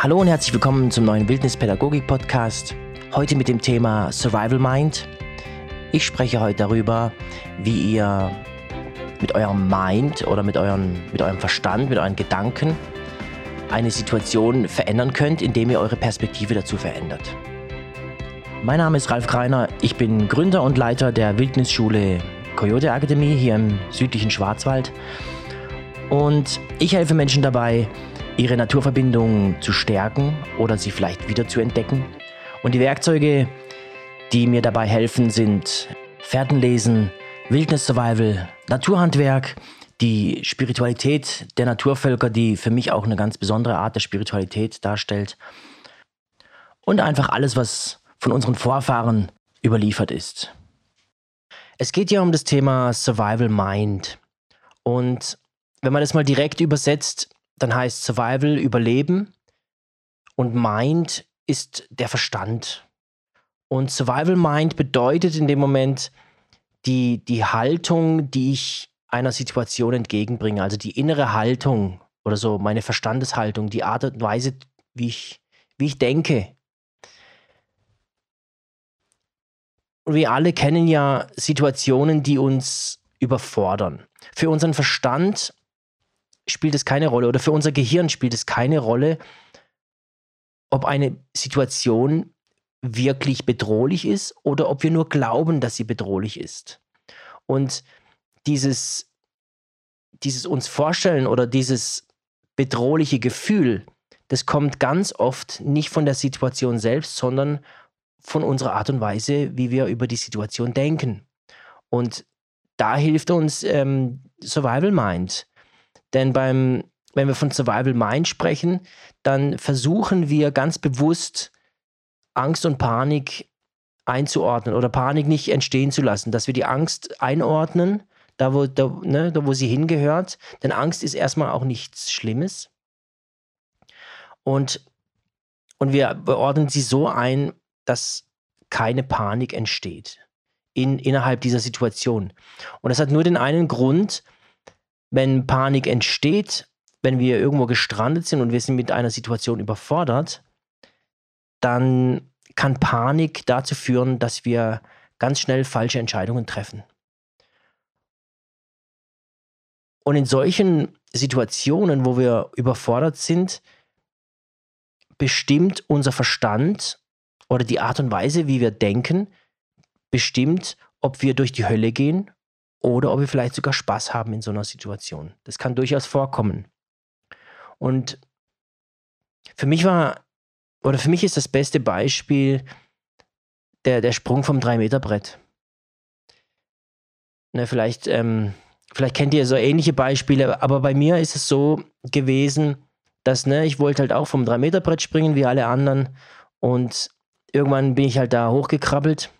Hallo und herzlich willkommen zum neuen Wildnispädagogik-Podcast. Heute mit dem Thema Survival Mind. Ich spreche heute darüber, wie ihr mit eurem Mind oder mit, euren, mit eurem Verstand, mit euren Gedanken eine Situation verändern könnt, indem ihr eure Perspektive dazu verändert. Mein Name ist Ralf Kreiner, ich bin Gründer und Leiter der Wildnisschule Coyote Akademie hier im südlichen Schwarzwald und ich helfe Menschen dabei, ihre Naturverbindung zu stärken oder sie vielleicht wieder zu entdecken. Und die Werkzeuge, die mir dabei helfen, sind Fährtenlesen, Wildnis Survival, Naturhandwerk, die Spiritualität der Naturvölker, die für mich auch eine ganz besondere Art der Spiritualität darstellt. Und einfach alles, was von unseren Vorfahren überliefert ist. Es geht ja um das Thema Survival Mind. Und wenn man das mal direkt übersetzt, dann heißt Survival Überleben und Mind ist der Verstand. Und Survival Mind bedeutet in dem Moment die, die Haltung, die ich einer Situation entgegenbringe, also die innere Haltung oder so, meine Verstandeshaltung, die Art und Weise, wie ich, wie ich denke. Und wir alle kennen ja Situationen, die uns überfordern. Für unseren Verstand spielt es keine Rolle oder für unser Gehirn spielt es keine Rolle, ob eine Situation wirklich bedrohlich ist oder ob wir nur glauben, dass sie bedrohlich ist. Und dieses, dieses uns vorstellen oder dieses bedrohliche Gefühl, das kommt ganz oft nicht von der Situation selbst, sondern von unserer Art und Weise, wie wir über die Situation denken. Und da hilft uns ähm, Survival Mind. Denn beim, wenn wir von Survival Mind sprechen, dann versuchen wir ganz bewusst Angst und Panik einzuordnen oder Panik nicht entstehen zu lassen, dass wir die Angst einordnen, da wo, da, ne, da wo sie hingehört. Denn Angst ist erstmal auch nichts Schlimmes. Und, und wir ordnen sie so ein, dass keine Panik entsteht in, innerhalb dieser Situation. Und das hat nur den einen Grund, wenn Panik entsteht, wenn wir irgendwo gestrandet sind und wir sind mit einer Situation überfordert, dann kann Panik dazu führen, dass wir ganz schnell falsche Entscheidungen treffen. Und in solchen Situationen, wo wir überfordert sind, bestimmt unser Verstand oder die Art und Weise, wie wir denken, bestimmt, ob wir durch die Hölle gehen oder ob wir vielleicht sogar Spaß haben in so einer Situation. Das kann durchaus vorkommen. Und für mich war, oder für mich ist das beste Beispiel der, der Sprung vom 3-Meter-Brett. Ne, vielleicht, ähm, vielleicht kennt ihr so ähnliche Beispiele, aber bei mir ist es so gewesen, dass ne, ich wollte halt auch vom 3-Meter-Brett springen wie alle anderen und irgendwann bin ich halt da hochgekrabbelt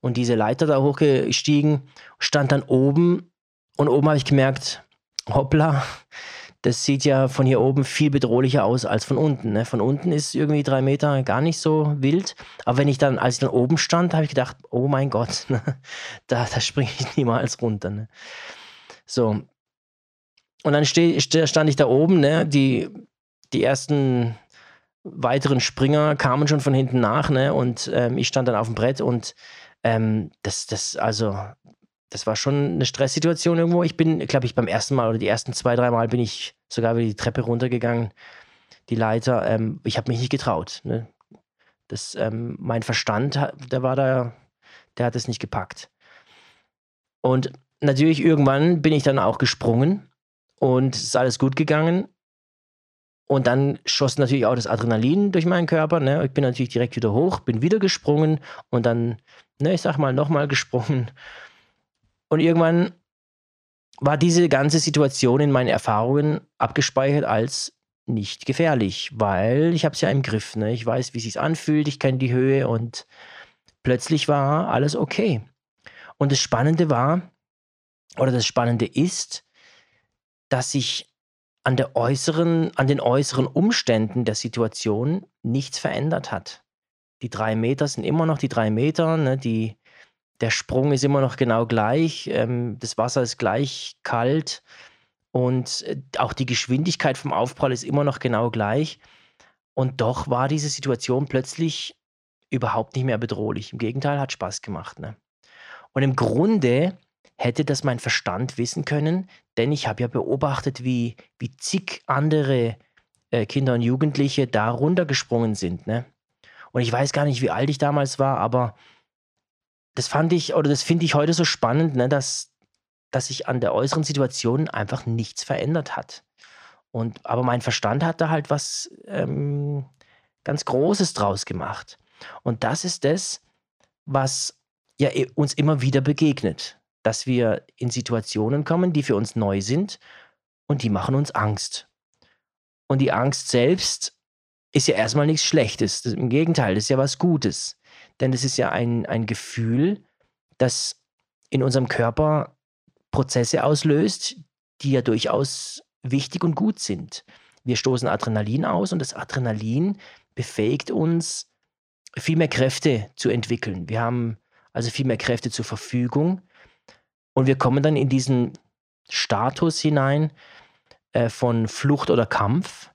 und diese Leiter da hochgestiegen, stand dann oben und oben habe ich gemerkt, hoppla, das sieht ja von hier oben viel bedrohlicher aus als von unten. Ne? Von unten ist irgendwie drei Meter gar nicht so wild. Aber wenn ich dann, als ich dann oben stand, habe ich gedacht, oh mein Gott, ne? da, da springe ich niemals runter. Ne? So. Und dann steh, stand ich da oben, ne? die, die ersten weiteren Springer kamen schon von hinten nach, ne? Und ähm, ich stand dann auf dem Brett und ähm, das, das, also, das war schon eine Stresssituation irgendwo. Ich bin, glaube ich, beim ersten Mal oder die ersten zwei, drei Mal bin ich sogar wieder die Treppe runtergegangen, die Leiter. Ähm, ich habe mich nicht getraut. Ne? Das, ähm, mein Verstand, der war da, der hat es nicht gepackt. Und natürlich irgendwann bin ich dann auch gesprungen und es ist alles gut gegangen. Und dann schoss natürlich auch das Adrenalin durch meinen Körper. Ne? Ich bin natürlich direkt wieder hoch, bin wieder gesprungen und dann ne, ich sag mal, nochmal gesprungen. Und irgendwann war diese ganze Situation in meinen Erfahrungen abgespeichert als nicht gefährlich, weil ich habe es ja im Griff. Ne? Ich weiß, wie es sich anfühlt, ich kenne die Höhe und plötzlich war alles okay. Und das Spannende war, oder das Spannende ist, dass sich an, der äußeren, an den äußeren Umständen der Situation nichts verändert hat. Die drei Meter sind immer noch die drei Meter. Ne? Die, der Sprung ist immer noch genau gleich. Ähm, das Wasser ist gleich kalt. Und äh, auch die Geschwindigkeit vom Aufprall ist immer noch genau gleich. Und doch war diese Situation plötzlich überhaupt nicht mehr bedrohlich. Im Gegenteil, hat Spaß gemacht. Ne? Und im Grunde hätte das mein Verstand wissen können, denn ich habe ja beobachtet, wie, wie zig andere äh, Kinder und Jugendliche da runtergesprungen sind. Ne? Und ich weiß gar nicht, wie alt ich damals war, aber das fand ich oder das finde ich heute so spannend, ne, dass, dass sich an der äußeren Situation einfach nichts verändert hat. Und, aber mein Verstand hat da halt was ähm, ganz Großes draus gemacht. Und das ist das, was ja uns immer wieder begegnet dass wir in Situationen kommen, die für uns neu sind und die machen uns Angst. Und die Angst selbst ist ja erstmal nichts Schlechtes. Im Gegenteil, das ist ja was Gutes. Denn es ist ja ein, ein Gefühl, das in unserem Körper Prozesse auslöst, die ja durchaus wichtig und gut sind. Wir stoßen Adrenalin aus und das Adrenalin befähigt uns, viel mehr Kräfte zu entwickeln. Wir haben also viel mehr Kräfte zur Verfügung und wir kommen dann in diesen Status hinein äh, von Flucht oder Kampf,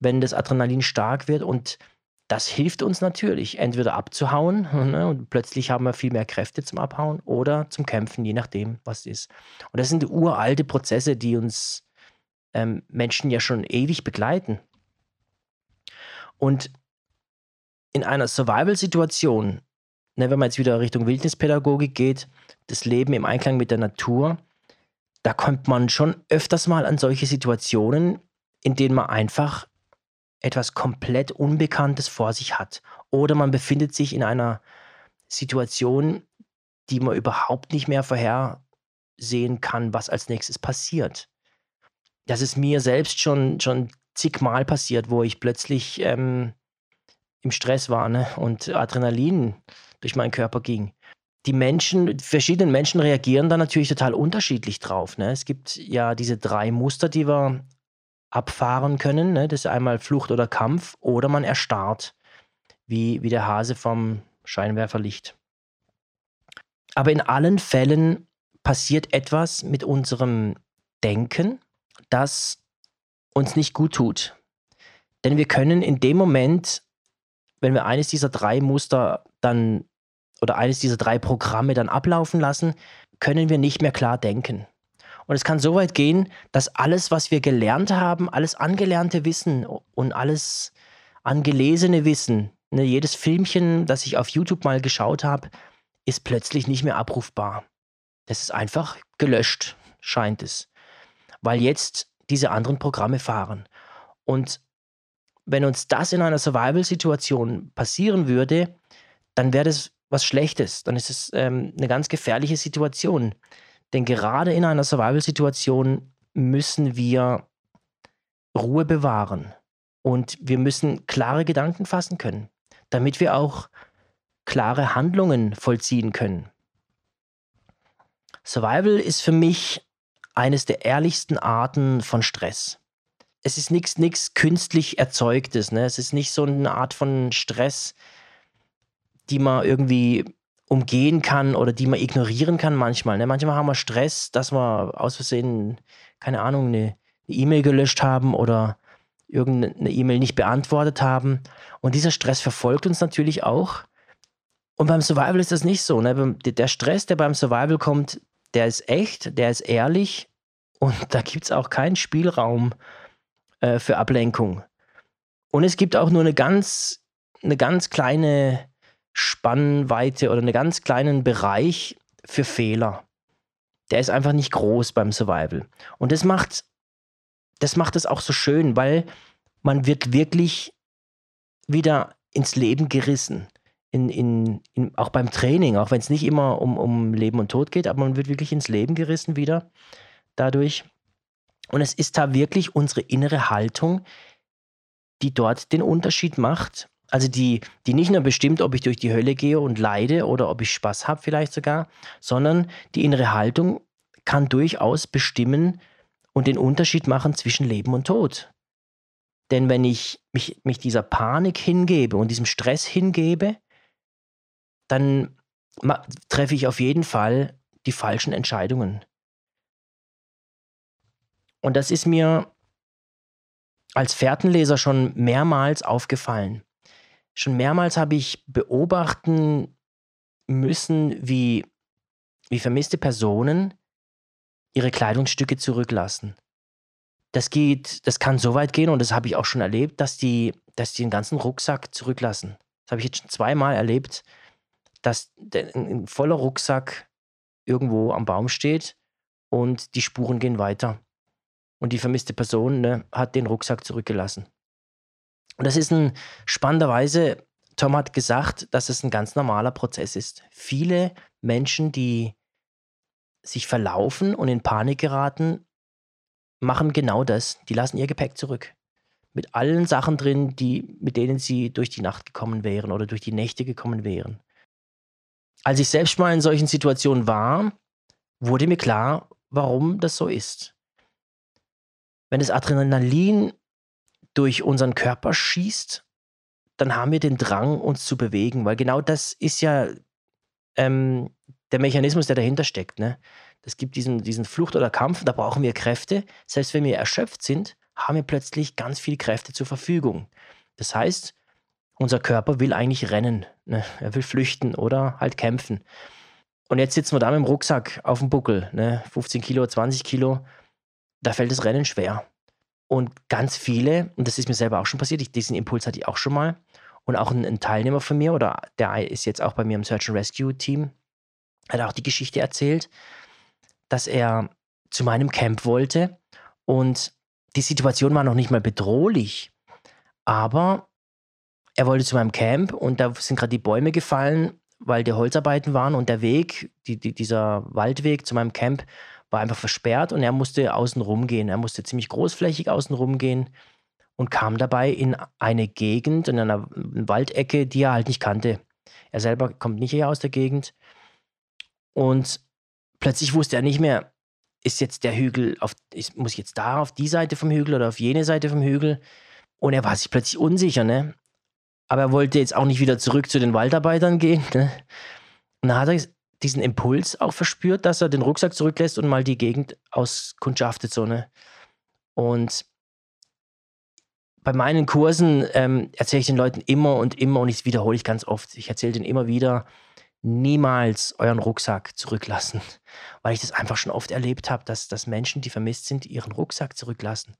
wenn das Adrenalin stark wird. Und das hilft uns natürlich, entweder abzuhauen ne, und plötzlich haben wir viel mehr Kräfte zum Abhauen oder zum Kämpfen, je nachdem, was es ist. Und das sind uralte Prozesse, die uns ähm, Menschen ja schon ewig begleiten. Und in einer Survival-Situation ne, wenn man jetzt wieder Richtung Wildnispädagogik geht, das Leben im Einklang mit der Natur, da kommt man schon öfters mal an solche Situationen, in denen man einfach etwas komplett Unbekanntes vor sich hat. Oder man befindet sich in einer Situation, die man überhaupt nicht mehr vorhersehen kann, was als nächstes passiert. Das ist mir selbst schon, schon zigmal passiert, wo ich plötzlich ähm, im Stress war ne? und Adrenalin durch meinen Körper ging. Die Menschen, verschiedene Menschen reagieren da natürlich total unterschiedlich drauf. Ne? Es gibt ja diese drei Muster, die wir abfahren können. Ne? Das ist einmal Flucht oder Kampf oder man erstarrt, wie, wie der Hase vom Scheinwerferlicht. Aber in allen Fällen passiert etwas mit unserem Denken, das uns nicht gut tut. Denn wir können in dem Moment, wenn wir eines dieser drei Muster dann oder eines dieser drei Programme dann ablaufen lassen, können wir nicht mehr klar denken. Und es kann so weit gehen, dass alles, was wir gelernt haben, alles angelernte Wissen und alles angelesene Wissen, ne, jedes Filmchen, das ich auf YouTube mal geschaut habe, ist plötzlich nicht mehr abrufbar. Das ist einfach gelöscht, scheint es. Weil jetzt diese anderen Programme fahren. Und wenn uns das in einer Survival-Situation passieren würde, dann wäre das was Schlechtes, dann ist es ähm, eine ganz gefährliche Situation. Denn gerade in einer Survival-Situation müssen wir Ruhe bewahren und wir müssen klare Gedanken fassen können, damit wir auch klare Handlungen vollziehen können. Survival ist für mich eines der ehrlichsten Arten von Stress. Es ist nichts künstlich erzeugtes, ne? Es ist nicht so eine Art von Stress, die man irgendwie umgehen kann oder die man ignorieren kann manchmal. Ne? Manchmal haben wir Stress, dass wir aus Versehen, keine Ahnung, eine E-Mail gelöscht haben oder irgendeine E-Mail nicht beantwortet haben. Und dieser Stress verfolgt uns natürlich auch. Und beim Survival ist das nicht so. Ne? Der Stress, der beim Survival kommt, der ist echt, der ist ehrlich und da gibt es auch keinen Spielraum äh, für Ablenkung. Und es gibt auch nur eine ganz, eine ganz kleine Spannweite oder einen ganz kleinen Bereich für Fehler. Der ist einfach nicht groß beim Survival. Und das macht, das macht es auch so schön, weil man wird wirklich wieder ins Leben gerissen. In, in, in, auch beim Training, auch wenn es nicht immer um, um Leben und Tod geht, aber man wird wirklich ins Leben gerissen wieder dadurch. Und es ist da wirklich unsere innere Haltung, die dort den Unterschied macht also die, die nicht nur bestimmt, ob ich durch die Hölle gehe und leide oder ob ich Spaß habe vielleicht sogar, sondern die innere Haltung kann durchaus bestimmen und den Unterschied machen zwischen Leben und Tod. Denn wenn ich mich, mich dieser Panik hingebe und diesem Stress hingebe, dann treffe ich auf jeden Fall die falschen Entscheidungen. Und das ist mir als Fährtenleser schon mehrmals aufgefallen. Schon mehrmals habe ich beobachten müssen, wie, wie vermisste Personen ihre Kleidungsstücke zurücklassen. Das geht, das kann so weit gehen und das habe ich auch schon erlebt, dass die, dass die den ganzen Rucksack zurücklassen. Das habe ich jetzt schon zweimal erlebt, dass ein voller Rucksack irgendwo am Baum steht und die Spuren gehen weiter. Und die vermisste Person ne, hat den Rucksack zurückgelassen. Und das ist ein spannenderweise, Tom hat gesagt, dass es ein ganz normaler Prozess ist. Viele Menschen, die sich verlaufen und in Panik geraten, machen genau das. Die lassen ihr Gepäck zurück. Mit allen Sachen drin, die, mit denen sie durch die Nacht gekommen wären oder durch die Nächte gekommen wären. Als ich selbst mal in solchen Situationen war, wurde mir klar, warum das so ist. Wenn das Adrenalin durch unseren Körper schießt, dann haben wir den Drang, uns zu bewegen, weil genau das ist ja ähm, der Mechanismus, der dahinter steckt. Ne? Das gibt diesen, diesen Flucht oder Kampf, da brauchen wir Kräfte. Selbst wenn wir erschöpft sind, haben wir plötzlich ganz viel Kräfte zur Verfügung. Das heißt, unser Körper will eigentlich rennen. Ne? Er will flüchten oder halt kämpfen. Und jetzt sitzen wir da mit dem Rucksack auf dem Buckel, ne? 15 Kilo, 20 Kilo. Da fällt das Rennen schwer. Und ganz viele, und das ist mir selber auch schon passiert, ich, diesen Impuls hatte ich auch schon mal. Und auch ein, ein Teilnehmer von mir, oder der ist jetzt auch bei mir im Search and Rescue Team, hat auch die Geschichte erzählt, dass er zu meinem Camp wollte und die Situation war noch nicht mal bedrohlich, aber er wollte zu meinem Camp und da sind gerade die Bäume gefallen, weil die Holzarbeiten waren und der Weg, die, die, dieser Waldweg zu meinem Camp war einfach versperrt und er musste außen rumgehen. Er musste ziemlich großflächig außen rumgehen und kam dabei in eine Gegend, in einer Waldecke, die er halt nicht kannte. Er selber kommt nicht hier aus der Gegend und plötzlich wusste er nicht mehr, ist jetzt der Hügel auf, ist, muss ich jetzt da auf die Seite vom Hügel oder auf jene Seite vom Hügel? Und er war sich plötzlich unsicher, ne? Aber er wollte jetzt auch nicht wieder zurück zu den Waldarbeitern gehen. Ne? Und dann hat er diesen Impuls auch verspürt, dass er den Rucksack zurücklässt und mal die Gegend auskundschaftet, so, ne? Und bei meinen Kursen ähm, erzähle ich den Leuten immer und immer, und ich wiederhole ich ganz oft, ich erzähle denen immer wieder, niemals euren Rucksack zurücklassen, weil ich das einfach schon oft erlebt habe, dass, dass Menschen, die vermisst sind, ihren Rucksack zurücklassen.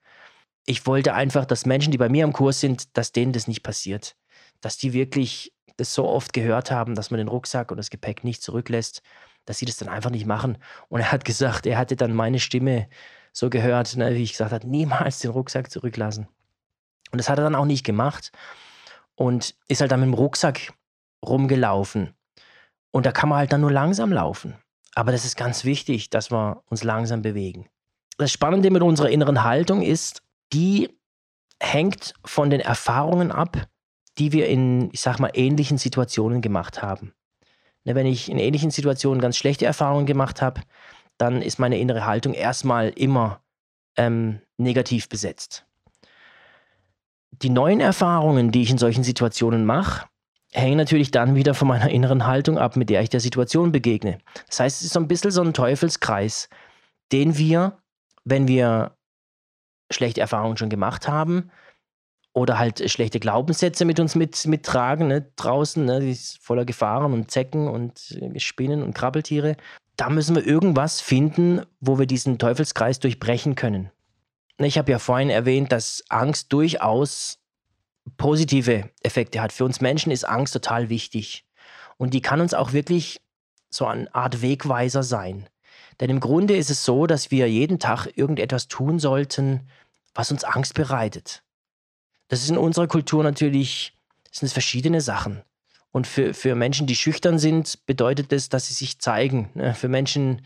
Ich wollte einfach, dass Menschen, die bei mir im Kurs sind, dass denen das nicht passiert. Dass die wirklich das so oft gehört haben, dass man den Rucksack und das Gepäck nicht zurücklässt, dass sie das dann einfach nicht machen. Und er hat gesagt, er hatte dann meine Stimme so gehört, ne, wie ich gesagt habe, niemals den Rucksack zurücklassen. Und das hat er dann auch nicht gemacht und ist halt dann mit dem Rucksack rumgelaufen. Und da kann man halt dann nur langsam laufen. Aber das ist ganz wichtig, dass wir uns langsam bewegen. Das Spannende mit unserer inneren Haltung ist, die hängt von den Erfahrungen ab, die wir in, ich sag mal, ähnlichen Situationen gemacht haben. Ne, wenn ich in ähnlichen Situationen ganz schlechte Erfahrungen gemacht habe, dann ist meine innere Haltung erstmal immer ähm, negativ besetzt. Die neuen Erfahrungen, die ich in solchen Situationen mache, hängen natürlich dann wieder von meiner inneren Haltung ab, mit der ich der Situation begegne. Das heißt, es ist so ein bisschen so ein Teufelskreis, den wir, wenn wir schlechte Erfahrungen schon gemacht haben oder halt schlechte Glaubenssätze mit uns mit, mittragen, ne, draußen, ne, die ist voller Gefahren und Zecken und äh, Spinnen und Krabbeltiere, da müssen wir irgendwas finden, wo wir diesen Teufelskreis durchbrechen können. Ich habe ja vorhin erwähnt, dass Angst durchaus positive Effekte hat. Für uns Menschen ist Angst total wichtig. Und die kann uns auch wirklich so eine Art Wegweiser sein. Denn im Grunde ist es so, dass wir jeden Tag irgendetwas tun sollten, was uns Angst bereitet. Das ist in unserer Kultur natürlich, sind es verschiedene Sachen. Und für, für Menschen, die schüchtern sind, bedeutet es, dass sie sich zeigen. Ne? Für Menschen,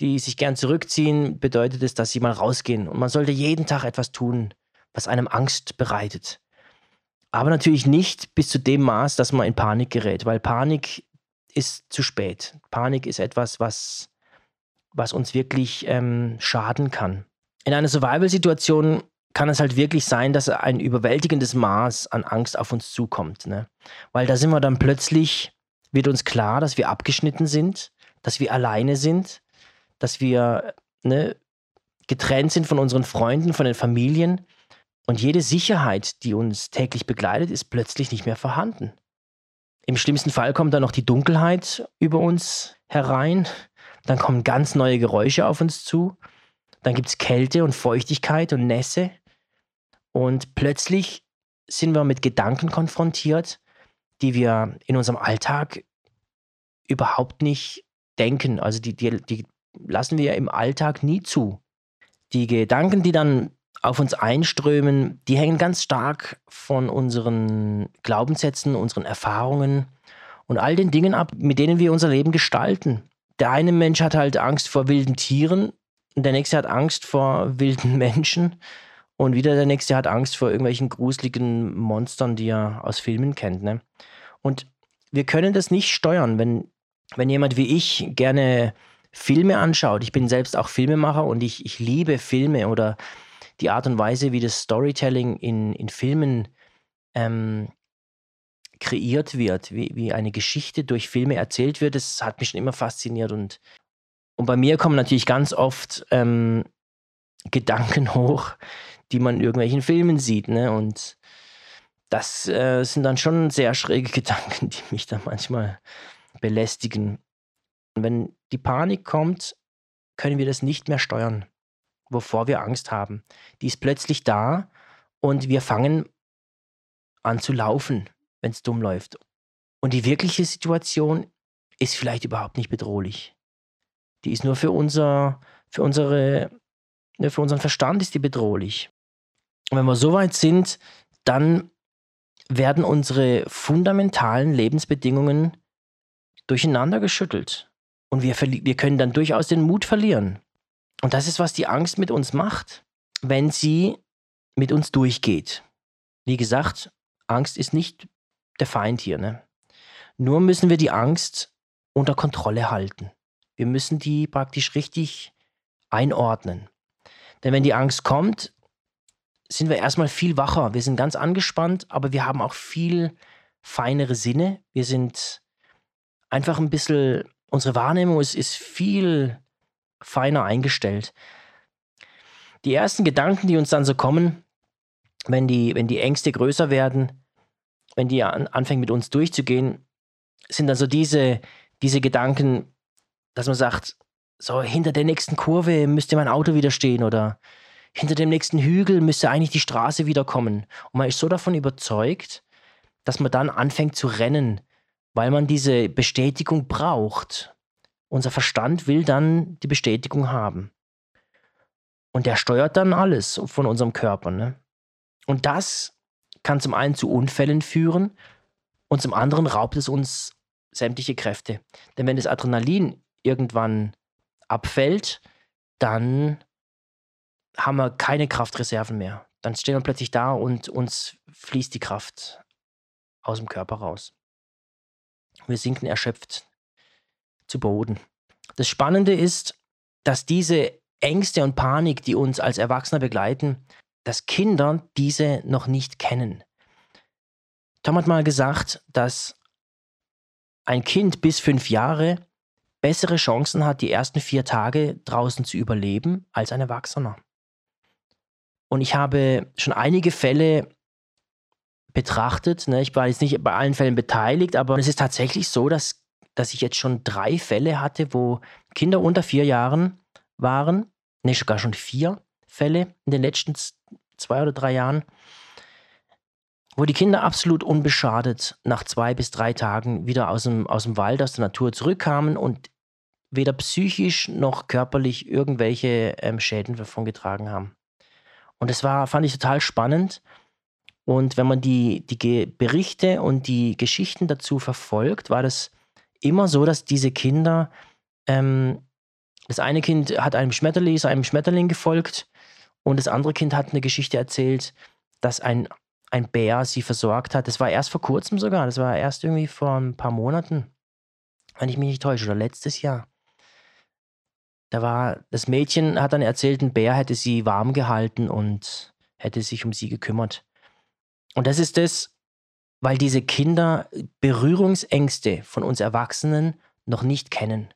die sich gern zurückziehen, bedeutet es, dass sie mal rausgehen. Und man sollte jeden Tag etwas tun, was einem Angst bereitet. Aber natürlich nicht bis zu dem Maß, dass man in Panik gerät, weil Panik ist zu spät. Panik ist etwas, was, was uns wirklich ähm, schaden kann. In einer Survival-Situation kann es halt wirklich sein, dass ein überwältigendes Maß an Angst auf uns zukommt. Ne? Weil da sind wir dann plötzlich, wird uns klar, dass wir abgeschnitten sind, dass wir alleine sind, dass wir ne, getrennt sind von unseren Freunden, von den Familien. Und jede Sicherheit, die uns täglich begleitet, ist plötzlich nicht mehr vorhanden. Im schlimmsten Fall kommt dann noch die Dunkelheit über uns herein. Dann kommen ganz neue Geräusche auf uns zu. Dann gibt es Kälte und Feuchtigkeit und Nässe. Und plötzlich sind wir mit Gedanken konfrontiert, die wir in unserem Alltag überhaupt nicht denken. Also die, die, die lassen wir im Alltag nie zu. Die Gedanken, die dann auf uns einströmen, die hängen ganz stark von unseren Glaubenssätzen, unseren Erfahrungen und all den Dingen ab, mit denen wir unser Leben gestalten. Der eine Mensch hat halt Angst vor wilden Tieren, der nächste hat Angst vor wilden Menschen und wieder der nächste hat Angst vor irgendwelchen gruseligen Monstern, die er aus Filmen kennt. Ne? Und wir können das nicht steuern, wenn, wenn jemand wie ich gerne Filme anschaut. Ich bin selbst auch Filmemacher und ich, ich liebe Filme oder die Art und Weise, wie das Storytelling in, in Filmen ähm, kreiert wird, wie, wie eine Geschichte durch Filme erzählt wird, das hat mich schon immer fasziniert. Und, und bei mir kommen natürlich ganz oft ähm, Gedanken hoch, die man in irgendwelchen Filmen sieht. Ne? Und das äh, sind dann schon sehr schräge Gedanken, die mich dann manchmal belästigen. Wenn die Panik kommt, können wir das nicht mehr steuern wovor wir Angst haben. Die ist plötzlich da und wir fangen an zu laufen, wenn es dumm läuft. Und die wirkliche Situation ist vielleicht überhaupt nicht bedrohlich. Die ist nur für unser, für unsere, ne, für unseren Verstand ist die bedrohlich. Und wenn wir so weit sind, dann werden unsere fundamentalen Lebensbedingungen durcheinander geschüttelt. Und wir, wir können dann durchaus den Mut verlieren. Und das ist, was die Angst mit uns macht, wenn sie mit uns durchgeht. Wie gesagt, Angst ist nicht der Feind hier. Ne? Nur müssen wir die Angst unter Kontrolle halten. Wir müssen die praktisch richtig einordnen. Denn wenn die Angst kommt, sind wir erstmal viel wacher. Wir sind ganz angespannt, aber wir haben auch viel feinere Sinne. Wir sind einfach ein bisschen, unsere Wahrnehmung ist, ist viel feiner eingestellt. Die ersten Gedanken, die uns dann so kommen, wenn die, wenn die Ängste größer werden, wenn die an, anfangen mit uns durchzugehen, sind dann so diese, diese Gedanken, dass man sagt, so hinter der nächsten Kurve müsste mein Auto wieder stehen oder hinter dem nächsten Hügel müsste eigentlich die Straße wieder kommen. Und man ist so davon überzeugt, dass man dann anfängt zu rennen, weil man diese Bestätigung braucht. Unser Verstand will dann die Bestätigung haben. Und der steuert dann alles von unserem Körper. Ne? Und das kann zum einen zu Unfällen führen und zum anderen raubt es uns sämtliche Kräfte. Denn wenn das Adrenalin irgendwann abfällt, dann haben wir keine Kraftreserven mehr. Dann stehen wir plötzlich da und uns fließt die Kraft aus dem Körper raus. Wir sinken erschöpft zu Boden. Das Spannende ist, dass diese Ängste und Panik, die uns als Erwachsene begleiten, dass Kinder diese noch nicht kennen. Tom hat mal gesagt, dass ein Kind bis fünf Jahre bessere Chancen hat, die ersten vier Tage draußen zu überleben als ein Erwachsener. Und ich habe schon einige Fälle betrachtet. Ne? Ich war jetzt nicht bei allen Fällen beteiligt, aber es ist tatsächlich so, dass dass ich jetzt schon drei Fälle hatte, wo Kinder unter vier Jahren waren, ne, sogar schon vier Fälle in den letzten zwei oder drei Jahren, wo die Kinder absolut unbeschadet nach zwei bis drei Tagen wieder aus dem, aus dem Wald, aus der Natur zurückkamen und weder psychisch noch körperlich irgendwelche ähm, Schäden davongetragen haben. Und das war, fand ich total spannend. Und wenn man die, die Berichte und die Geschichten dazu verfolgt, war das immer so, dass diese Kinder, ähm, das eine Kind hat einem Schmetterling, ist einem Schmetterling gefolgt und das andere Kind hat eine Geschichte erzählt, dass ein, ein Bär sie versorgt hat. Das war erst vor kurzem sogar, das war erst irgendwie vor ein paar Monaten, wenn ich mich nicht täusche, oder letztes Jahr. Da war, das Mädchen hat dann erzählt, ein Bär hätte sie warm gehalten und hätte sich um sie gekümmert. Und das ist das, weil diese Kinder Berührungsängste von uns Erwachsenen noch nicht kennen.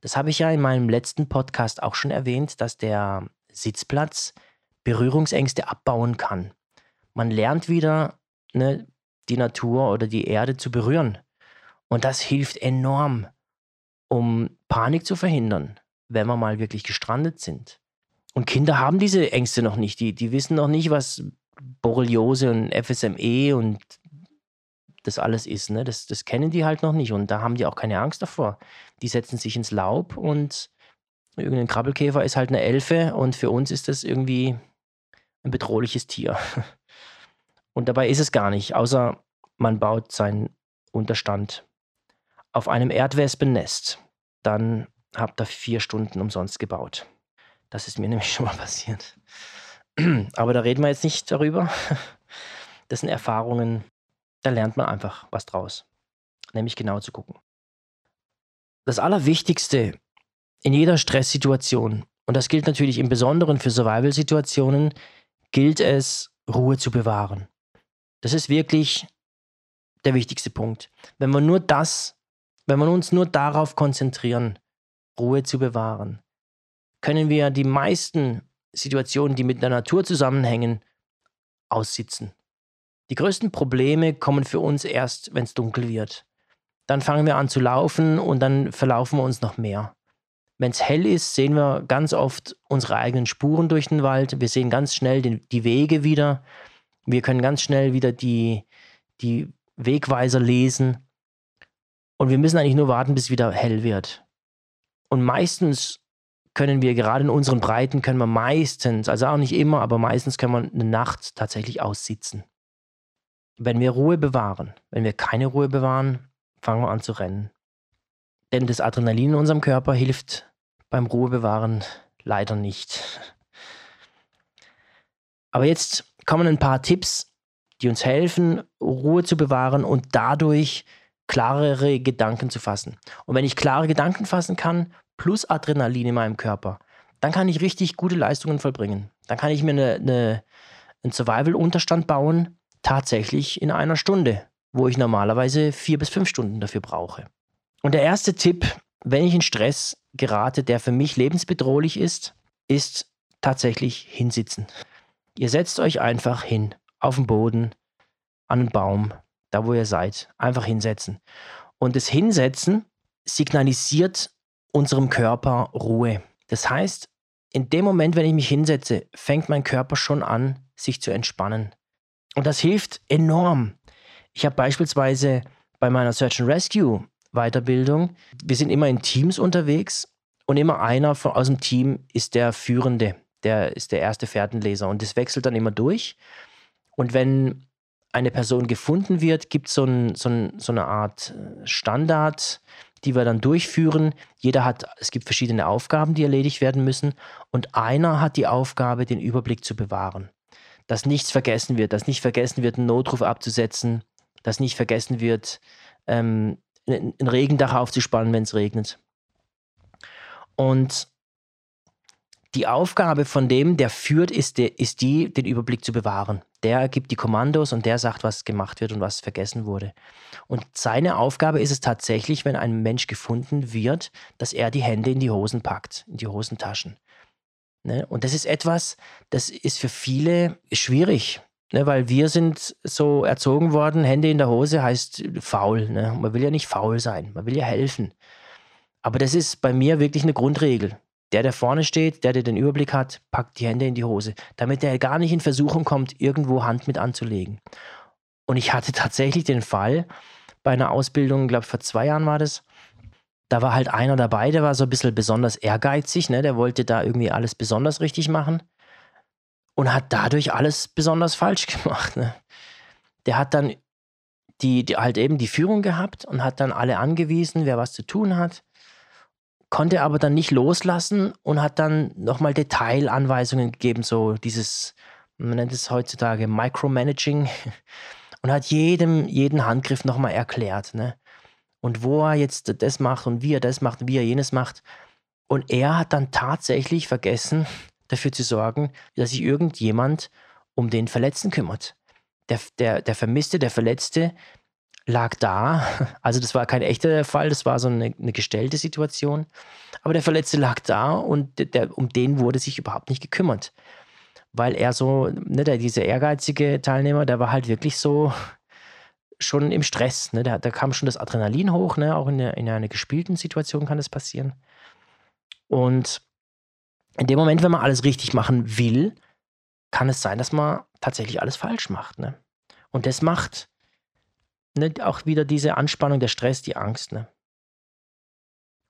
Das habe ich ja in meinem letzten Podcast auch schon erwähnt, dass der Sitzplatz Berührungsängste abbauen kann. Man lernt wieder ne, die Natur oder die Erde zu berühren. Und das hilft enorm, um Panik zu verhindern, wenn wir mal wirklich gestrandet sind. Und Kinder haben diese Ängste noch nicht. Die, die wissen noch nicht, was Borreliose und FSME und das alles ist. Ne? Das, das kennen die halt noch nicht. Und da haben die auch keine Angst davor. Die setzen sich ins Laub und irgendein Krabbelkäfer ist halt eine Elfe und für uns ist das irgendwie ein bedrohliches Tier. Und dabei ist es gar nicht, außer man baut seinen Unterstand auf einem Erdwespennest. Dann habt ihr vier Stunden umsonst gebaut. Das ist mir nämlich schon mal passiert. Aber da reden wir jetzt nicht darüber. Das sind Erfahrungen, da lernt man einfach was draus. Nämlich genau zu gucken. Das Allerwichtigste in jeder Stresssituation, und das gilt natürlich im Besonderen für Survival-Situationen, gilt es, Ruhe zu bewahren. Das ist wirklich der wichtigste Punkt. Wenn wir nur das, wenn wir uns nur darauf konzentrieren, Ruhe zu bewahren, können wir die meisten Situationen, die mit der Natur zusammenhängen, aussitzen. Die größten Probleme kommen für uns erst, wenn es dunkel wird. Dann fangen wir an zu laufen und dann verlaufen wir uns noch mehr. Wenn es hell ist, sehen wir ganz oft unsere eigenen Spuren durch den Wald. Wir sehen ganz schnell den, die Wege wieder. Wir können ganz schnell wieder die, die Wegweiser lesen. Und wir müssen eigentlich nur warten, bis es wieder hell wird. Und meistens können wir gerade in unseren Breiten, können wir meistens, also auch nicht immer, aber meistens können wir eine Nacht tatsächlich aussitzen. Wenn wir Ruhe bewahren, wenn wir keine Ruhe bewahren, fangen wir an zu rennen. Denn das Adrenalin in unserem Körper hilft beim Ruhebewahren leider nicht. Aber jetzt kommen ein paar Tipps, die uns helfen, Ruhe zu bewahren und dadurch klarere Gedanken zu fassen. Und wenn ich klare Gedanken fassen kann, plus Adrenalin in meinem Körper, dann kann ich richtig gute Leistungen vollbringen. Dann kann ich mir eine, eine, einen Survival-Unterstand bauen, tatsächlich in einer Stunde, wo ich normalerweise vier bis fünf Stunden dafür brauche. Und der erste Tipp, wenn ich in Stress gerate, der für mich lebensbedrohlich ist, ist tatsächlich hinsitzen. Ihr setzt euch einfach hin, auf den Boden, an einen Baum, da wo ihr seid. Einfach hinsetzen. Und das Hinsetzen signalisiert unserem Körper Ruhe. Das heißt, in dem Moment, wenn ich mich hinsetze, fängt mein Körper schon an, sich zu entspannen. Und das hilft enorm. Ich habe beispielsweise bei meiner Search and Rescue Weiterbildung, wir sind immer in Teams unterwegs und immer einer von, aus dem Team ist der Führende, der ist der erste Fährtenleser und das wechselt dann immer durch. Und wenn eine Person gefunden wird, gibt so es so, ein, so eine Art Standard, die wir dann durchführen. Jeder hat, es gibt verschiedene Aufgaben, die erledigt werden müssen. Und einer hat die Aufgabe, den Überblick zu bewahren. Dass nichts vergessen wird, dass nicht vergessen wird, einen Notruf abzusetzen, dass nicht vergessen wird, ähm, ein Regendach aufzuspannen, wenn es regnet. Und die Aufgabe von dem, der führt, ist, der, ist die, den Überblick zu bewahren. Der gibt die Kommandos und der sagt, was gemacht wird und was vergessen wurde. Und seine Aufgabe ist es tatsächlich, wenn ein Mensch gefunden wird, dass er die Hände in die Hosen packt, in die Hosentaschen. Ne? Und das ist etwas, das ist für viele schwierig, ne? weil wir sind so erzogen worden, Hände in der Hose heißt faul. Ne? Man will ja nicht faul sein, man will ja helfen. Aber das ist bei mir wirklich eine Grundregel. Der, der vorne steht, der, der den Überblick hat, packt die Hände in die Hose, damit er gar nicht in Versuchung kommt, irgendwo Hand mit anzulegen. Und ich hatte tatsächlich den Fall bei einer Ausbildung, ich glaube vor zwei Jahren war das, da war halt einer dabei, der war so ein bisschen besonders ehrgeizig, ne? der wollte da irgendwie alles besonders richtig machen und hat dadurch alles besonders falsch gemacht. Ne? Der hat dann die, die, halt eben die Führung gehabt und hat dann alle angewiesen, wer was zu tun hat konnte aber dann nicht loslassen und hat dann nochmal Detailanweisungen gegeben, so dieses, man nennt es heutzutage Micromanaging und hat jedem jeden Handgriff nochmal erklärt, ne? Und wo er jetzt das macht und wie er das macht und wie er jenes macht. Und er hat dann tatsächlich vergessen, dafür zu sorgen, dass sich irgendjemand um den Verletzten kümmert. Der, der, der Vermisste, der Verletzte lag da. Also das war kein echter Fall, das war so eine, eine gestellte Situation. Aber der Verletzte lag da und der, der, um den wurde sich überhaupt nicht gekümmert. Weil er so, ne, der, dieser ehrgeizige Teilnehmer, der war halt wirklich so schon im Stress. Ne? Da, da kam schon das Adrenalin hoch, ne? auch in, der, in einer gespielten Situation kann das passieren. Und in dem Moment, wenn man alles richtig machen will, kann es sein, dass man tatsächlich alles falsch macht. Ne? Und das macht ne, auch wieder diese Anspannung, der Stress, die Angst. Ne?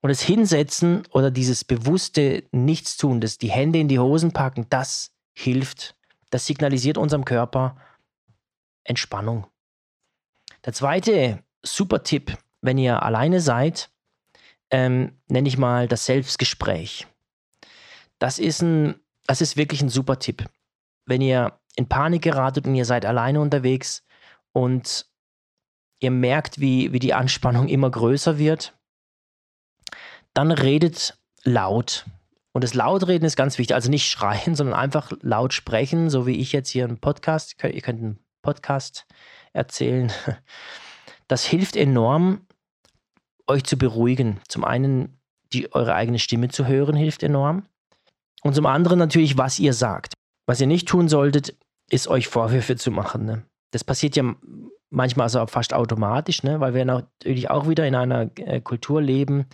Und das Hinsetzen oder dieses bewusste Nichtstun, das die Hände in die Hosen packen, das hilft. Das signalisiert unserem Körper Entspannung. Der zweite super Tipp, wenn ihr alleine seid, ähm, nenne ich mal das Selbstgespräch. Das ist, ein, das ist wirklich ein super Tipp. Wenn ihr in Panik geratet und ihr seid alleine unterwegs und ihr merkt, wie, wie die Anspannung immer größer wird, dann redet laut. Und das Lautreden ist ganz wichtig. Also nicht schreien, sondern einfach laut sprechen, so wie ich jetzt hier einen Podcast. Ihr könnt einen Podcast erzählen. Das hilft enorm, euch zu beruhigen. Zum einen, die, eure eigene Stimme zu hören, hilft enorm. Und zum anderen natürlich, was ihr sagt. Was ihr nicht tun solltet, ist euch Vorwürfe zu machen. Ne? Das passiert ja manchmal also fast automatisch, ne? weil wir natürlich auch wieder in einer äh, Kultur leben,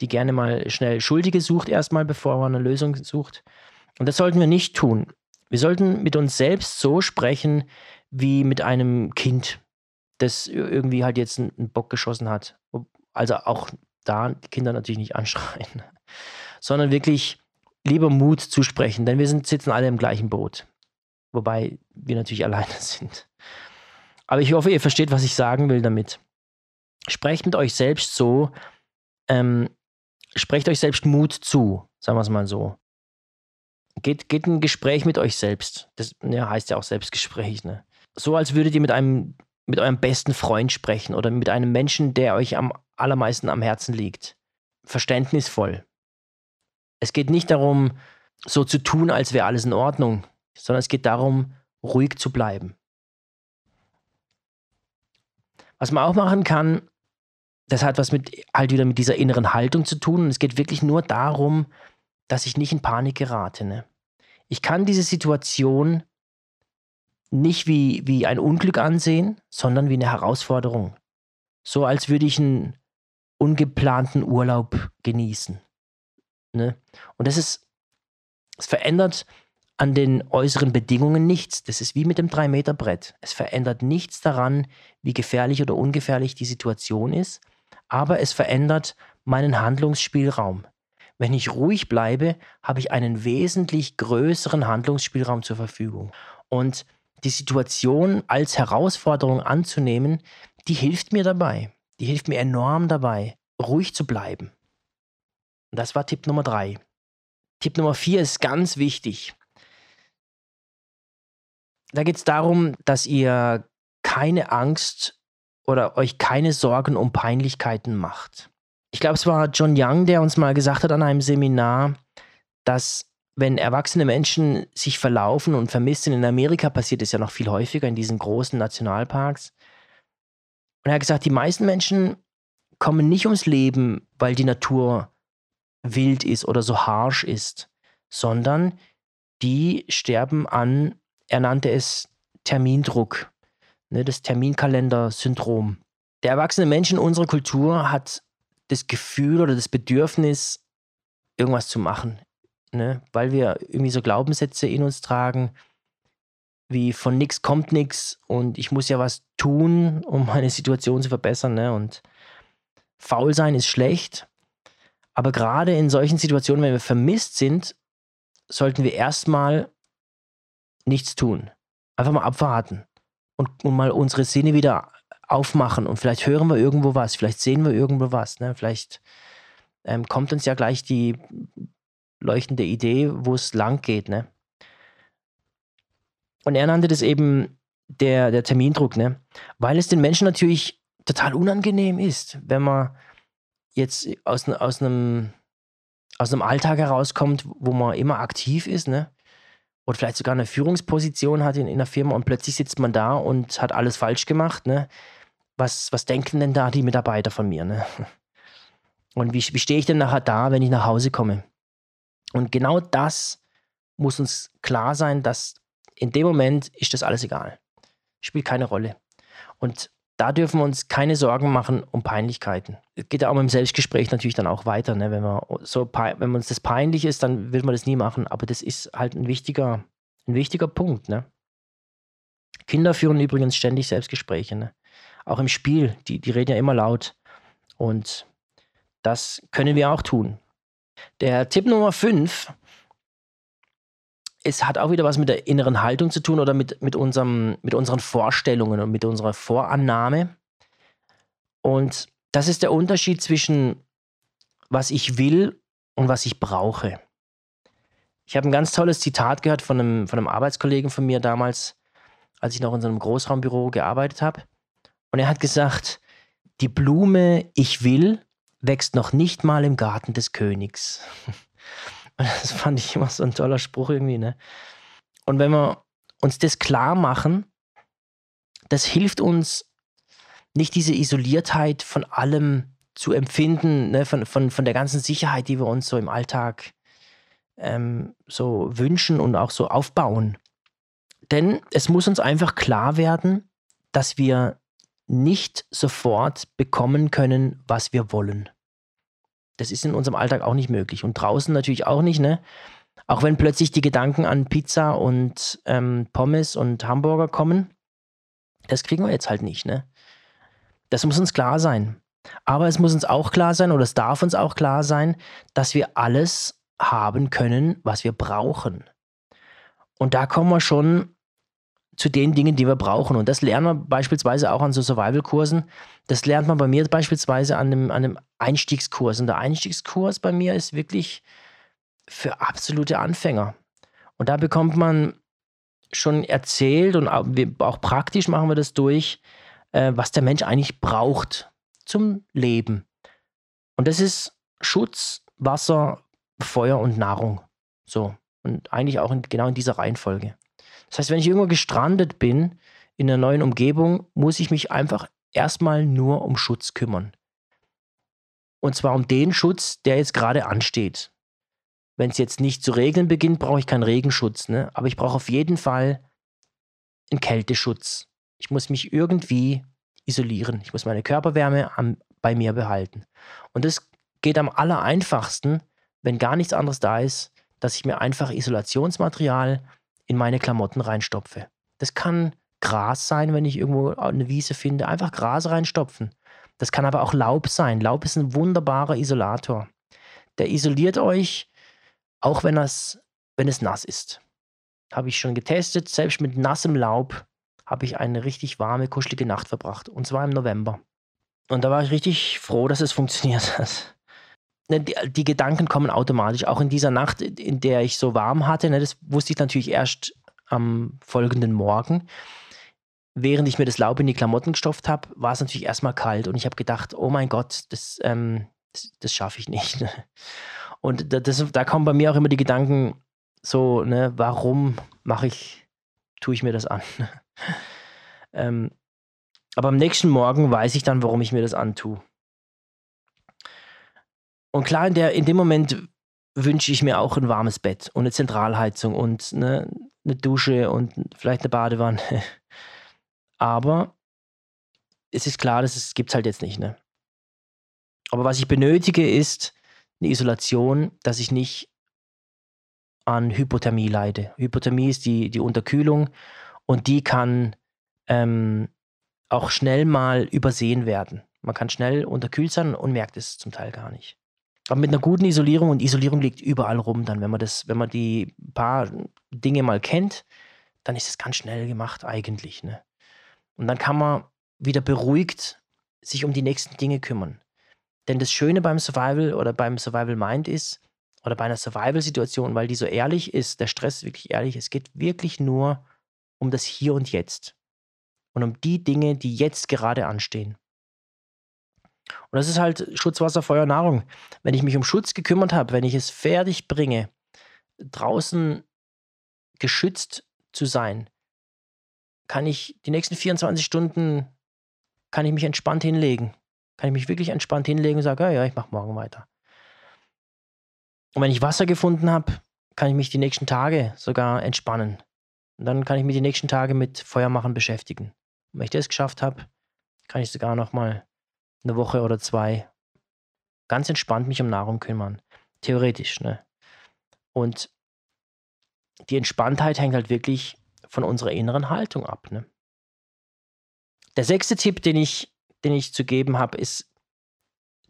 die gerne mal schnell Schuldige sucht, erstmal, bevor man eine Lösung sucht. Und das sollten wir nicht tun. Wir sollten mit uns selbst so sprechen wie mit einem Kind, das irgendwie halt jetzt einen Bock geschossen hat. Also auch da die Kinder natürlich nicht anschreien, sondern wirklich lieber Mut zusprechen, denn wir sind, sitzen alle im gleichen Boot. Wobei wir natürlich alleine sind. Aber ich hoffe, ihr versteht, was ich sagen will damit. Sprecht mit euch selbst so, ähm, sprecht euch selbst Mut zu, sagen wir es mal so. Geht, geht ein Gespräch mit euch selbst. Das ja, heißt ja auch Selbstgespräch. Ne? So als würdet ihr mit einem, mit eurem besten Freund sprechen oder mit einem Menschen, der euch am allermeisten am Herzen liegt. Verständnisvoll. Es geht nicht darum, so zu tun, als wäre alles in Ordnung, sondern es geht darum, ruhig zu bleiben. Was man auch machen kann, das hat was mit halt wieder mit dieser inneren Haltung zu tun. Und es geht wirklich nur darum, dass ich nicht in Panik gerate. Ne? Ich kann diese Situation nicht wie, wie ein Unglück ansehen, sondern wie eine Herausforderung. So als würde ich einen ungeplanten Urlaub genießen. Ne? Und das ist, es verändert an den äußeren Bedingungen nichts. Das ist wie mit dem 3-Meter-Brett. Es verändert nichts daran, wie gefährlich oder ungefährlich die Situation ist, aber es verändert meinen Handlungsspielraum. Wenn ich ruhig bleibe, habe ich einen wesentlich größeren Handlungsspielraum zur Verfügung. Und die Situation als Herausforderung anzunehmen, die hilft mir dabei. Die hilft mir enorm dabei, ruhig zu bleiben. Und das war Tipp Nummer drei. Tipp Nummer vier ist ganz wichtig. Da geht es darum, dass ihr keine Angst oder euch keine Sorgen um Peinlichkeiten macht. Ich glaube, es war John Young, der uns mal gesagt hat an einem Seminar, dass wenn erwachsene Menschen sich verlaufen und vermissen, in Amerika passiert es ja noch viel häufiger in diesen großen Nationalparks. Und er hat gesagt, die meisten Menschen kommen nicht ums Leben, weil die Natur wild ist oder so harsh ist, sondern die sterben an, er nannte es Termindruck ne, das Terminkalender-Syndrom. Der erwachsene Mensch in unserer Kultur hat das Gefühl oder das Bedürfnis, irgendwas zu machen. Ne? Weil wir irgendwie so Glaubenssätze in uns tragen, wie von nichts kommt nichts und ich muss ja was tun, um meine Situation zu verbessern. Ne? Und faul sein ist schlecht. Aber gerade in solchen Situationen, wenn wir vermisst sind, sollten wir erstmal nichts tun. Einfach mal abwarten und, und mal unsere Sinne wieder aufmachen und vielleicht hören wir irgendwo was, vielleicht sehen wir irgendwo was, ne? vielleicht ähm, kommt uns ja gleich die leuchtende Idee, wo es lang geht. Ne? Und er nannte das eben der, der Termindruck, ne? weil es den Menschen natürlich total unangenehm ist, wenn man jetzt aus, aus, einem, aus einem Alltag herauskommt, wo man immer aktiv ist, ne? Oder vielleicht sogar eine Führungsposition hat in, in einer Firma und plötzlich sitzt man da und hat alles falsch gemacht. Ne? was, was denken denn da die Mitarbeiter von mir? Ne? Und wie, wie stehe ich denn nachher da, wenn ich nach Hause komme? Und genau das muss uns klar sein, dass in dem Moment ist das alles egal. Spielt keine Rolle. Und da dürfen wir uns keine Sorgen machen um Peinlichkeiten. Es geht ja auch mit dem Selbstgespräch natürlich dann auch weiter. Ne? Wenn, wir so, wenn uns das peinlich ist, dann will man das nie machen. Aber das ist halt ein wichtiger, ein wichtiger Punkt. Ne? Kinder führen übrigens ständig Selbstgespräche. Ne? Auch im Spiel, die, die reden ja immer laut. Und das können wir auch tun. Der Tipp Nummer 5 es hat auch wieder was mit der inneren Haltung zu tun oder mit, mit, unserem, mit unseren Vorstellungen und mit unserer Vorannahme. Und das ist der Unterschied zwischen was ich will und was ich brauche. Ich habe ein ganz tolles Zitat gehört von einem, von einem Arbeitskollegen von mir damals, als ich noch in so einem Großraumbüro gearbeitet habe. Und er hat gesagt, die Blume Ich will wächst noch nicht mal im Garten des Königs. Das fand ich immer so ein toller Spruch irgendwie, ne? Und wenn wir uns das klar machen, das hilft uns, nicht diese Isoliertheit von allem zu empfinden, ne? von, von, von der ganzen Sicherheit, die wir uns so im Alltag ähm, so wünschen und auch so aufbauen. Denn es muss uns einfach klar werden, dass wir nicht sofort bekommen können, was wir wollen. Das ist in unserem Alltag auch nicht möglich. Und draußen natürlich auch nicht, ne? Auch wenn plötzlich die Gedanken an Pizza und ähm, Pommes und Hamburger kommen, das kriegen wir jetzt halt nicht, ne? Das muss uns klar sein. Aber es muss uns auch klar sein, oder es darf uns auch klar sein, dass wir alles haben können, was wir brauchen. Und da kommen wir schon zu den Dingen, die wir brauchen. Und das lernen wir beispielsweise auch an so Survival-Kursen. Das lernt man bei mir beispielsweise an einem, an einem Einstiegskurs. Und der Einstiegskurs bei mir ist wirklich für absolute Anfänger. Und da bekommt man schon erzählt und auch praktisch machen wir das durch, äh, was der Mensch eigentlich braucht zum Leben. Und das ist Schutz, Wasser, Feuer und Nahrung. So. Und eigentlich auch in, genau in dieser Reihenfolge. Das heißt, wenn ich irgendwo gestrandet bin in einer neuen Umgebung, muss ich mich einfach erstmal nur um Schutz kümmern. Und zwar um den Schutz, der jetzt gerade ansteht. Wenn es jetzt nicht zu regnen beginnt, brauche ich keinen Regenschutz, ne? aber ich brauche auf jeden Fall einen Kälteschutz. Ich muss mich irgendwie isolieren. Ich muss meine Körperwärme am, bei mir behalten. Und das geht am aller einfachsten, wenn gar nichts anderes da ist, dass ich mir einfach Isolationsmaterial in meine Klamotten reinstopfe. Das kann Gras sein, wenn ich irgendwo eine Wiese finde, einfach Gras reinstopfen. Das kann aber auch Laub sein. Laub ist ein wunderbarer Isolator. Der isoliert euch, auch wenn es, wenn es nass ist. Habe ich schon getestet. Selbst mit nassem Laub habe ich eine richtig warme, kuschelige Nacht verbracht. Und zwar im November. Und da war ich richtig froh, dass es funktioniert hat. Ne, die, die, Gedanken kommen automatisch. Auch in dieser Nacht, in der ich so warm hatte, ne, das wusste ich natürlich erst am folgenden Morgen. Während ich mir das Laub in die Klamotten gestopft habe, war es natürlich erstmal kalt und ich habe gedacht, oh mein Gott, das, ähm, das, das schaffe ich nicht. Und das, da kommen bei mir auch immer die Gedanken, so, ne, warum mache ich, tue ich mir das an? ähm, aber am nächsten Morgen weiß ich dann, warum ich mir das antue. Und klar, in, der, in dem Moment wünsche ich mir auch ein warmes Bett und eine Zentralheizung und eine, eine Dusche und vielleicht eine Badewanne. Aber es ist klar, das gibt es halt jetzt nicht. Ne? Aber was ich benötige, ist eine Isolation, dass ich nicht an Hypothermie leide. Hypothermie ist die, die Unterkühlung und die kann ähm, auch schnell mal übersehen werden. Man kann schnell unterkühlt sein und merkt es zum Teil gar nicht. Aber mit einer guten Isolierung und Isolierung liegt überall rum dann, wenn man das, wenn man die paar Dinge mal kennt, dann ist es ganz schnell gemacht eigentlich. Ne? Und dann kann man wieder beruhigt sich um die nächsten Dinge kümmern. Denn das Schöne beim Survival oder beim Survival Mind ist, oder bei einer Survival-Situation, weil die so ehrlich ist, der Stress wirklich ehrlich, es geht wirklich nur um das Hier und Jetzt. Und um die Dinge, die jetzt gerade anstehen. Und das ist halt Schutz, Wasser, Feuer, Nahrung. Wenn ich mich um Schutz gekümmert habe, wenn ich es fertig bringe, draußen geschützt zu sein, kann ich die nächsten 24 Stunden kann ich mich entspannt hinlegen. Kann ich mich wirklich entspannt hinlegen und sagen, ja, ja, ich mache morgen weiter. Und wenn ich Wasser gefunden habe, kann ich mich die nächsten Tage sogar entspannen. Und dann kann ich mich die nächsten Tage mit Feuermachen beschäftigen. Und wenn ich das geschafft habe, kann ich sogar noch mal eine Woche oder zwei ganz entspannt mich um Nahrung kümmern. Theoretisch, ne? Und die Entspanntheit hängt halt wirklich von unserer inneren Haltung ab, ne? Der sechste Tipp, den ich, den ich zu geben habe, ist,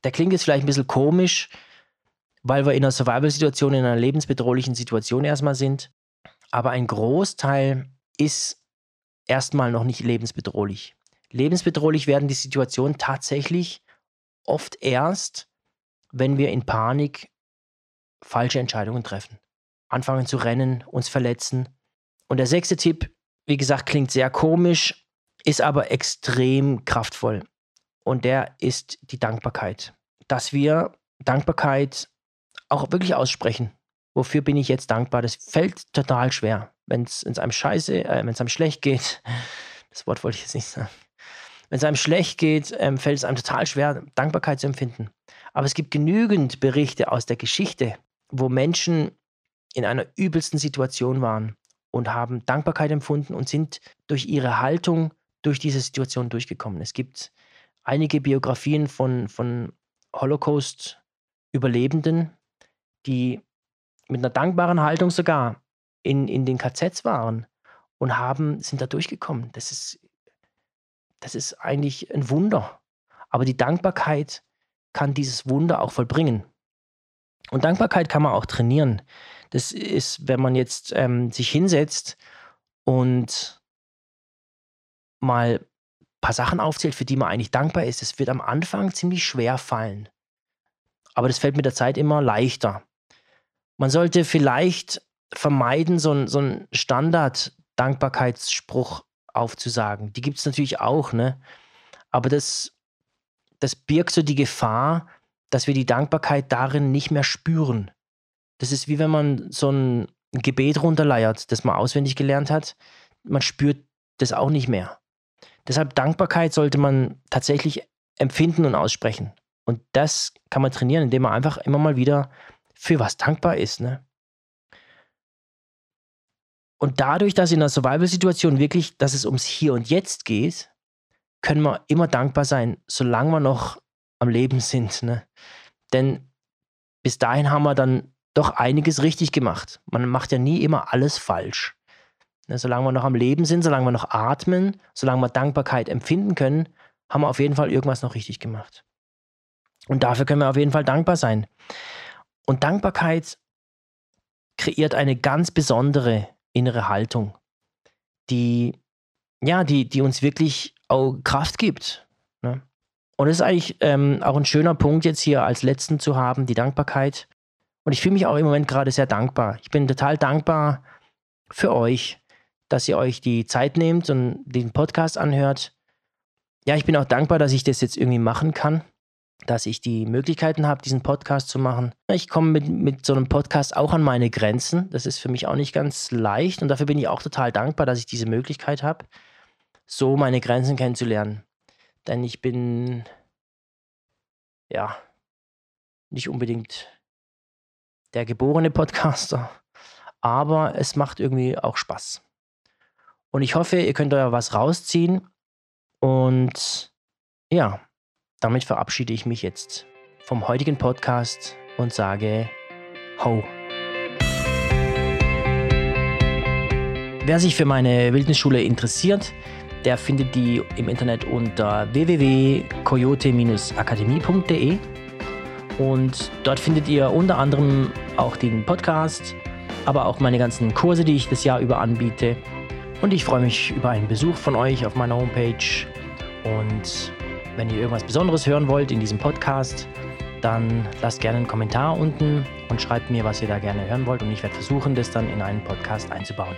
der klingt jetzt vielleicht ein bisschen komisch, weil wir in einer Survival-Situation, in einer lebensbedrohlichen Situation erstmal sind. Aber ein Großteil ist erstmal noch nicht lebensbedrohlich. Lebensbedrohlich werden die Situationen tatsächlich oft erst, wenn wir in Panik falsche Entscheidungen treffen. Anfangen zu rennen, uns verletzen. Und der sechste Tipp, wie gesagt, klingt sehr komisch, ist aber extrem kraftvoll. Und der ist die Dankbarkeit. Dass wir Dankbarkeit auch wirklich aussprechen. Wofür bin ich jetzt dankbar? Das fällt total schwer. Wenn es einem scheiße, äh, wenn es einem schlecht geht, das Wort wollte ich jetzt nicht sagen. Wenn es einem schlecht geht, ähm, fällt es einem total schwer, Dankbarkeit zu empfinden. Aber es gibt genügend Berichte aus der Geschichte, wo Menschen in einer übelsten Situation waren und haben Dankbarkeit empfunden und sind durch ihre Haltung durch diese Situation durchgekommen. Es gibt einige Biografien von, von Holocaust-Überlebenden, die mit einer dankbaren Haltung sogar in, in den KZs waren und haben, sind da durchgekommen. Das ist, das ist eigentlich ein Wunder. Aber die Dankbarkeit kann dieses Wunder auch vollbringen. Und Dankbarkeit kann man auch trainieren. Das ist, wenn man jetzt ähm, sich hinsetzt und mal ein paar Sachen aufzählt, für die man eigentlich dankbar ist. Es wird am Anfang ziemlich schwer fallen. Aber das fällt mit der Zeit immer leichter. Man sollte vielleicht vermeiden, so ein, so ein Standard-Dankbarkeitsspruch aufzusagen. Die gibt es natürlich auch, ne? Aber das, das birgt so die Gefahr, dass wir die Dankbarkeit darin nicht mehr spüren. Das ist wie wenn man so ein Gebet runterleiert, das man auswendig gelernt hat. Man spürt das auch nicht mehr. Deshalb Dankbarkeit sollte man tatsächlich empfinden und aussprechen. Und das kann man trainieren, indem man einfach immer mal wieder für was dankbar ist. Ne? Und dadurch, dass in einer Survival-Situation wirklich, dass es ums Hier und Jetzt geht, können wir immer dankbar sein, solange wir noch am Leben sind. Ne? Denn bis dahin haben wir dann doch einiges richtig gemacht. Man macht ja nie immer alles falsch. Ne? Solange wir noch am Leben sind, solange wir noch atmen, solange wir Dankbarkeit empfinden können, haben wir auf jeden Fall irgendwas noch richtig gemacht. Und dafür können wir auf jeden Fall dankbar sein. Und Dankbarkeit kreiert eine ganz besondere innere Haltung, die, ja, die, die uns wirklich auch Kraft gibt. Ne? Und es ist eigentlich ähm, auch ein schöner Punkt jetzt hier als letzten zu haben, die Dankbarkeit. Und ich fühle mich auch im Moment gerade sehr dankbar. Ich bin total dankbar für euch, dass ihr euch die Zeit nehmt und den Podcast anhört. Ja, ich bin auch dankbar, dass ich das jetzt irgendwie machen kann dass ich die Möglichkeiten habe, diesen Podcast zu machen. Ich komme mit, mit so einem Podcast auch an meine Grenzen. Das ist für mich auch nicht ganz leicht und dafür bin ich auch total dankbar, dass ich diese Möglichkeit habe, so meine Grenzen kennenzulernen. Denn ich bin ja nicht unbedingt der geborene Podcaster, aber es macht irgendwie auch Spaß. Und ich hoffe, ihr könnt da was rausziehen und ja, damit verabschiede ich mich jetzt vom heutigen Podcast und sage Ho. Wer sich für meine Wildnisschule interessiert, der findet die im Internet unter www.coyote-akademie.de und dort findet ihr unter anderem auch den Podcast, aber auch meine ganzen Kurse, die ich das Jahr über anbiete. Und ich freue mich über einen Besuch von euch auf meiner Homepage und wenn ihr irgendwas Besonderes hören wollt in diesem Podcast, dann lasst gerne einen Kommentar unten und schreibt mir, was ihr da gerne hören wollt. Und ich werde versuchen, das dann in einen Podcast einzubauen.